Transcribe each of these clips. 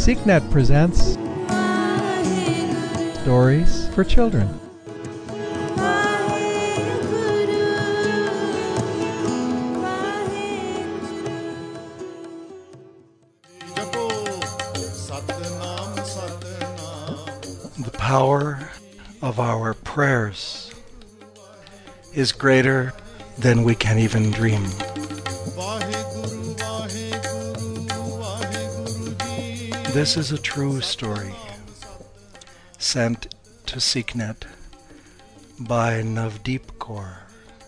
SikhNet presents Stories for Children. The power of our prayers is greater than we can even dream. This is a true story sent to SikhNet by Navdeep Kaur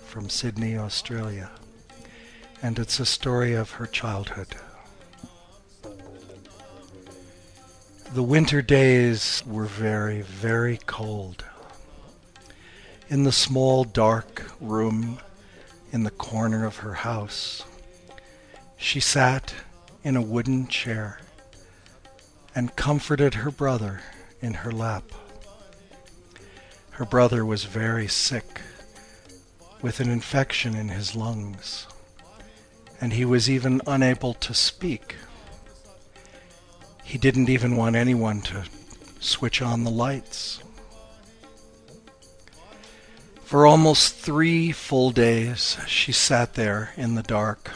from Sydney, Australia. And it's a story of her childhood. The winter days were very, very cold. In the small dark room in the corner of her house, she sat in a wooden chair and comforted her brother in her lap. Her brother was very sick with an infection in his lungs, and he was even unable to speak. He didn't even want anyone to switch on the lights. For almost three full days, she sat there in the dark,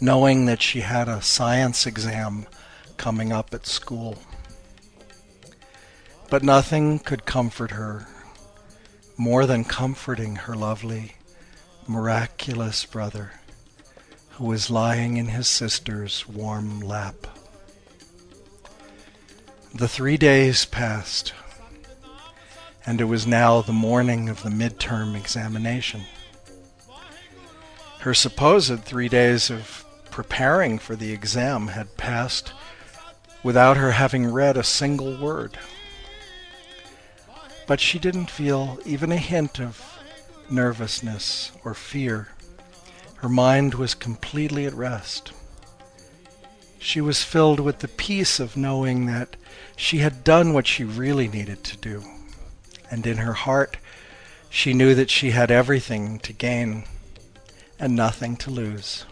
knowing that she had a science exam coming up at school. But nothing could comfort her more than comforting her lovely, miraculous brother who was lying in his sister's warm lap. The three days passed, and it was now the morning of the midterm examination. Her supposed three days of preparing for the exam had passed without her having read a single word. But she didn't feel even a hint of nervousness or fear. Her mind was completely at rest. She was filled with the peace of knowing that she had done what she really needed to do. And in her heart, she knew that she had everything to gain and nothing to lose.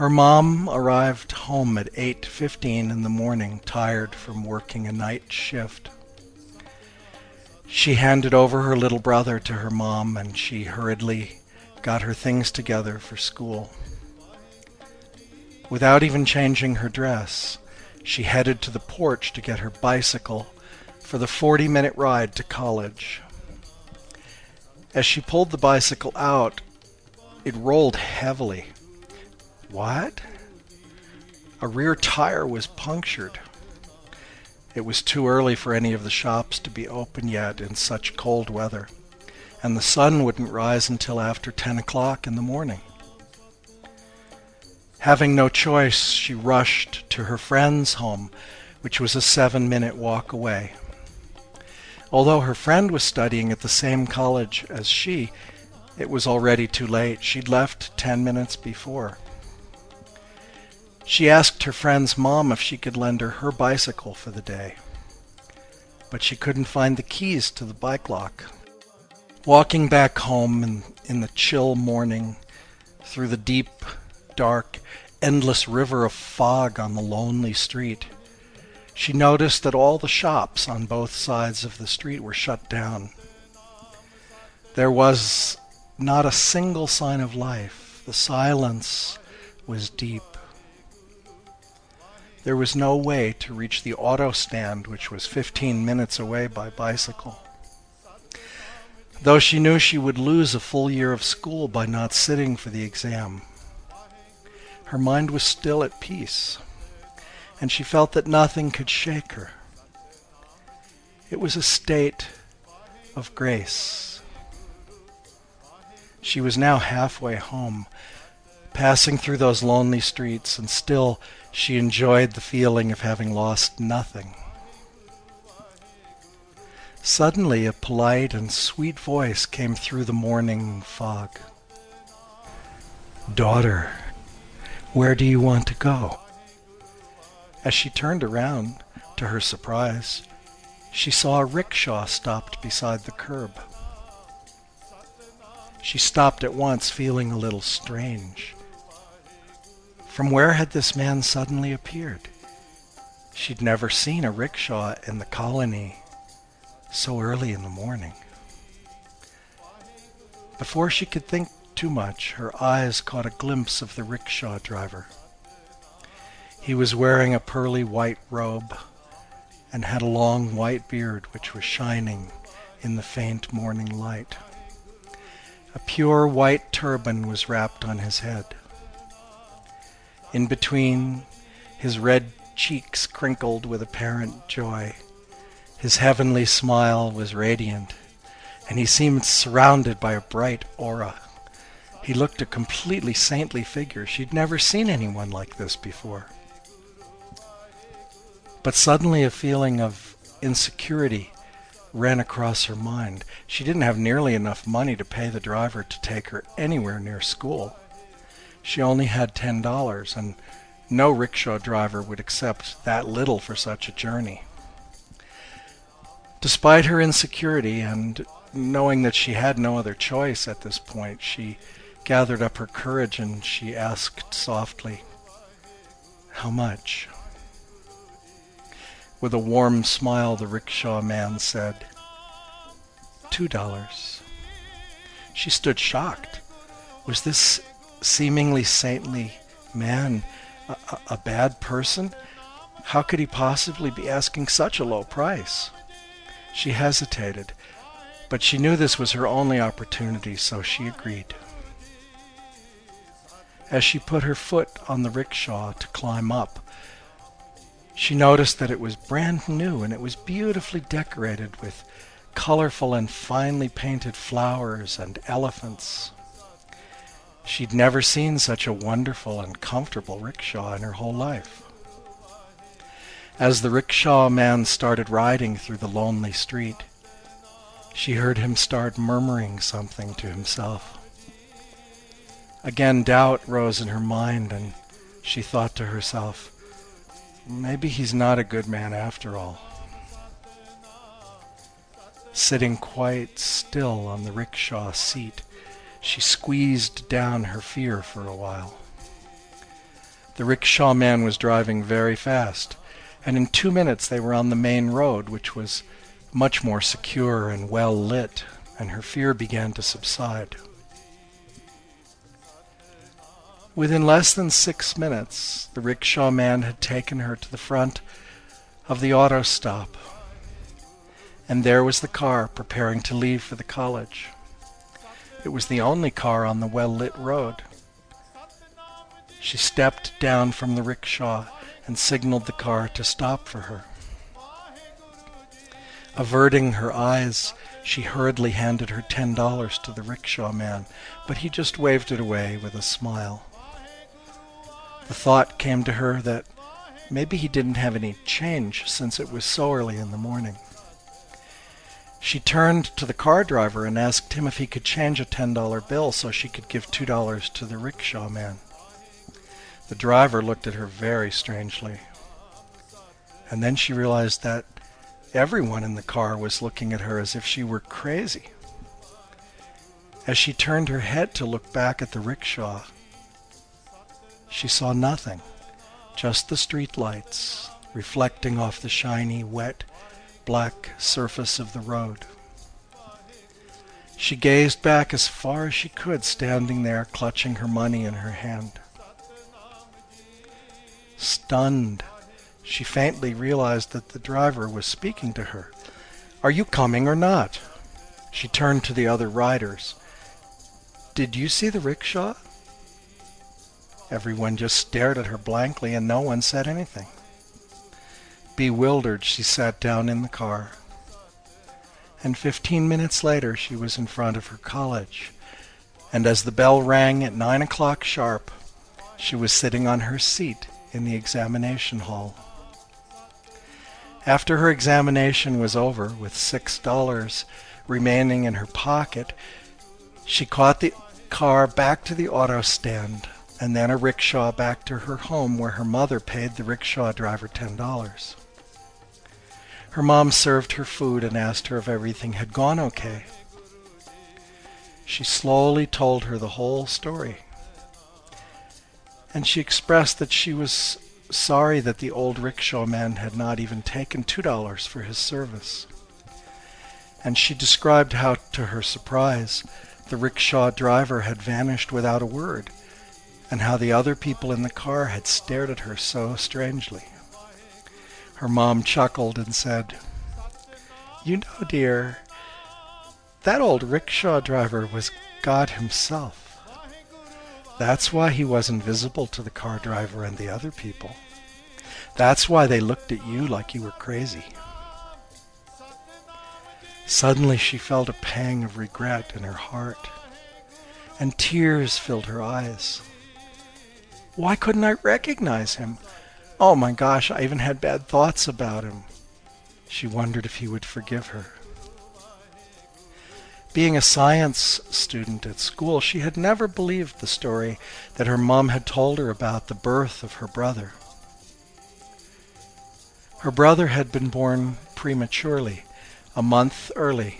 Her mom arrived home at 8:15 in the morning, tired from working a night shift. She handed over her little brother to her mom and she hurriedly got her things together for school. Without even changing her dress, she headed to the porch to get her bicycle for the 40 minute ride to college. As she pulled the bicycle out, it rolled heavily. What? A rear tire was punctured. It was too early for any of the shops to be open yet in such cold weather, and the sun wouldn't rise until after 10 o'clock in the morning. Having no choice, she rushed to her friend's home, which was a seven minute walk away. Although her friend was studying at the same college as she, it was already too late. She'd left ten minutes before. She asked her friend's mom if she could lend her her bicycle for the day, but she couldn't find the keys to the bike lock. Walking back home in, in the chill morning through the deep, dark, endless river of fog on the lonely street, she noticed that all the shops on both sides of the street were shut down. There was not a single sign of life. The silence was deep. There was no way to reach the auto stand, which was 15 minutes away by bicycle. Though she knew she would lose a full year of school by not sitting for the exam, her mind was still at peace, and she felt that nothing could shake her. It was a state of grace. She was now halfway home, passing through those lonely streets, and still she enjoyed the feeling of having lost nothing. Suddenly, a polite and sweet voice came through the morning fog. Daughter, where do you want to go? As she turned around, to her surprise, she saw a rickshaw stopped beside the curb. She stopped at once, feeling a little strange. From where had this man suddenly appeared? She'd never seen a rickshaw in the colony so early in the morning. Before she could think too much, her eyes caught a glimpse of the rickshaw driver. He was wearing a pearly white robe and had a long white beard which was shining in the faint morning light. A pure white turban was wrapped on his head. In between, his red cheeks crinkled with apparent joy. His heavenly smile was radiant, and he seemed surrounded by a bright aura. He looked a completely saintly figure. She'd never seen anyone like this before. But suddenly a feeling of insecurity ran across her mind. She didn't have nearly enough money to pay the driver to take her anywhere near school. She only had ten dollars, and no rickshaw driver would accept that little for such a journey. Despite her insecurity and knowing that she had no other choice at this point, she gathered up her courage and she asked softly, How much? With a warm smile, the rickshaw man said, Two dollars. She stood shocked. Was this seemingly saintly man a, a, bad person? How could he possibly be asking such a low price? She hesitated, but she knew this was her only opportunity, so she agreed. As she put her foot on the rickshaw to climb up, she noticed that it was brand new and it was beautifully decorated with colorful and finely painted flowers and elephants. She'd never seen such a wonderful and comfortable rickshaw in her whole life. As the rickshaw man started riding through the lonely street, she heard him start murmuring something to himself. Again doubt rose in her mind and she thought to herself, Maybe he's not a good man after all. Sitting quite still on the rickshaw seat, she squeezed down her fear for a while. The rickshaw man was driving very fast, and in two minutes they were on the main road, which was much more secure and well lit, and her fear began to subside. Within less than six minutes, the rickshaw man had taken her to the front of the auto stop, and there was the car preparing to leave for the college. It was the only car on the well-lit road. She stepped down from the rickshaw and signaled the car to stop for her. Averting her eyes, she hurriedly handed her ten dollars to the rickshaw man, but he just waved it away with a smile. The thought came to her that maybe he didn't have any change since it was so early in the morning. She turned to the car driver and asked him if he could change a $10 bill so she could give $2 to the rickshaw man. The driver looked at her very strangely. And then she realized that everyone in the car was looking at her as if she were crazy. As she turned her head to look back at the rickshaw, she saw nothing, just the street lights reflecting off the shiny, wet, black surface of the road. She gazed back as far as she could, standing there clutching her money in her hand. Stunned, she faintly realized that the driver was speaking to her. Are you coming or not? She turned to the other riders. Did you see the rickshaw? Everyone just stared at her blankly and no one said anything. Bewildered, she sat down in the car. And 15 minutes later, she was in front of her college. And as the bell rang at 9 o'clock sharp, she was sitting on her seat in the examination hall. After her examination was over, with $6 remaining in her pocket, she caught the car back to the auto stand and then a rickshaw back to her home where her mother paid the rickshaw driver $10. Her mom served her food and asked her if everything had gone okay. She slowly told her the whole story. and she expressed that she was sorry that the old rickshaw man had not even taken $2 for his service. And she described how, to her surprise, the rickshaw driver had vanished without a word, and how the other people in the car had stared at her so strangely. Her mom chuckled and said, You know, dear, that old rickshaw driver was God himself. That's why he wasn't visible to the car driver and the other people. That's why they looked at you like you were crazy. Suddenly she felt a pang of regret in her heart, and tears filled her eyes. Why couldn't I recognize him? Oh my gosh, I even had bad thoughts about him. She wondered if he would forgive her. Being a science student at school, she had never believed the story that her mom had told her about the birth of her brother. Her brother had been born prematurely, a month early.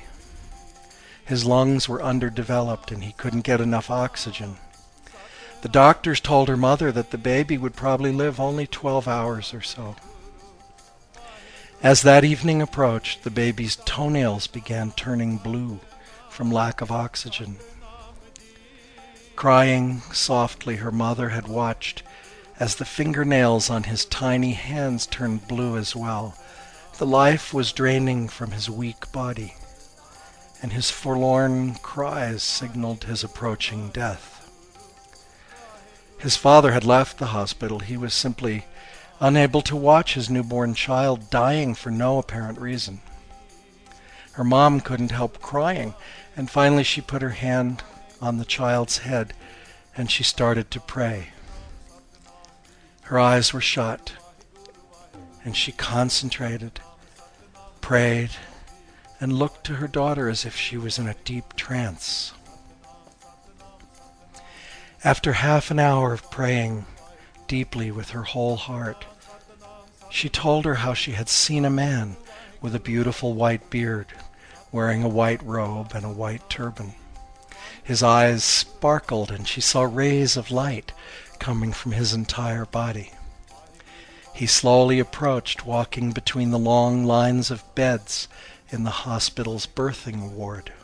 His lungs were underdeveloped and he couldn't get enough oxygen. The doctors told her mother that the baby would probably live only 12 hours or so. As that evening approached, the baby's toenails began turning blue from lack of oxygen. Crying softly, her mother had watched as the fingernails on his tiny hands turned blue as well. The life was draining from his weak body, and his forlorn cries signaled his approaching death. His father had left the hospital. He was simply unable to watch his newborn child dying for no apparent reason. Her mom couldn't help crying and finally, she put her hand on the child's head and she started to pray. Her eyes were shut and she concentrated, prayed, and looked to her daughter as if she was in a deep trance. After half an hour of praying deeply with her whole heart, she told her how she had seen a man with a beautiful white beard wearing a white robe and a white turban. His eyes sparkled, and she saw rays of light coming from his entire body. He slowly approached, walking between the long lines of beds in the hospital's birthing ward.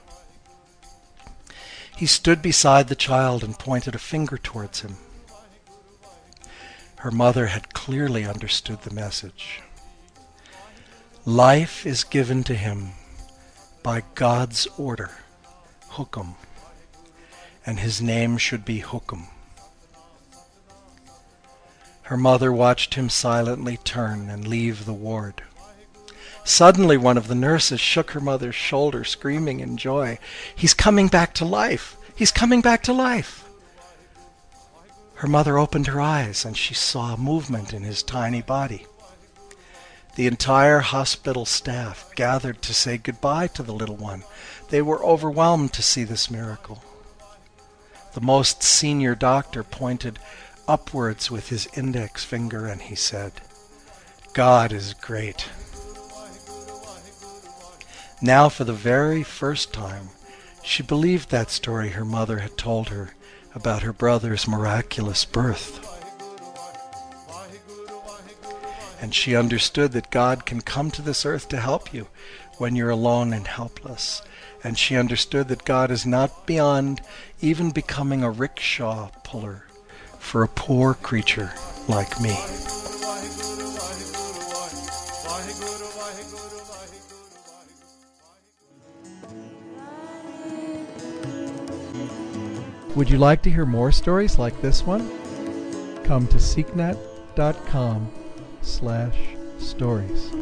He stood beside the child and pointed a finger towards him. Her mother had clearly understood the message. Life is given to him by God's order, Hukum, and his name should be Hukum. Her mother watched him silently turn and leave the ward. Suddenly, one of the nurses shook her mother's shoulder, screaming in joy, He's coming back to life! He's coming back to life! Her mother opened her eyes and she saw movement in his tiny body. The entire hospital staff gathered to say goodbye to the little one. They were overwhelmed to see this miracle. The most senior doctor pointed upwards with his index finger and he said, God is great. Now, for the very first time, she believed that story her mother had told her about her brother's miraculous birth and she understood that God can come to this earth to help you when you're alone and helpless. And she understood that God is not beyond even becoming a rickshaw puller for a poor creature like me. Would you like to hear more stories like this one? Come to sikhnet.com slash stories.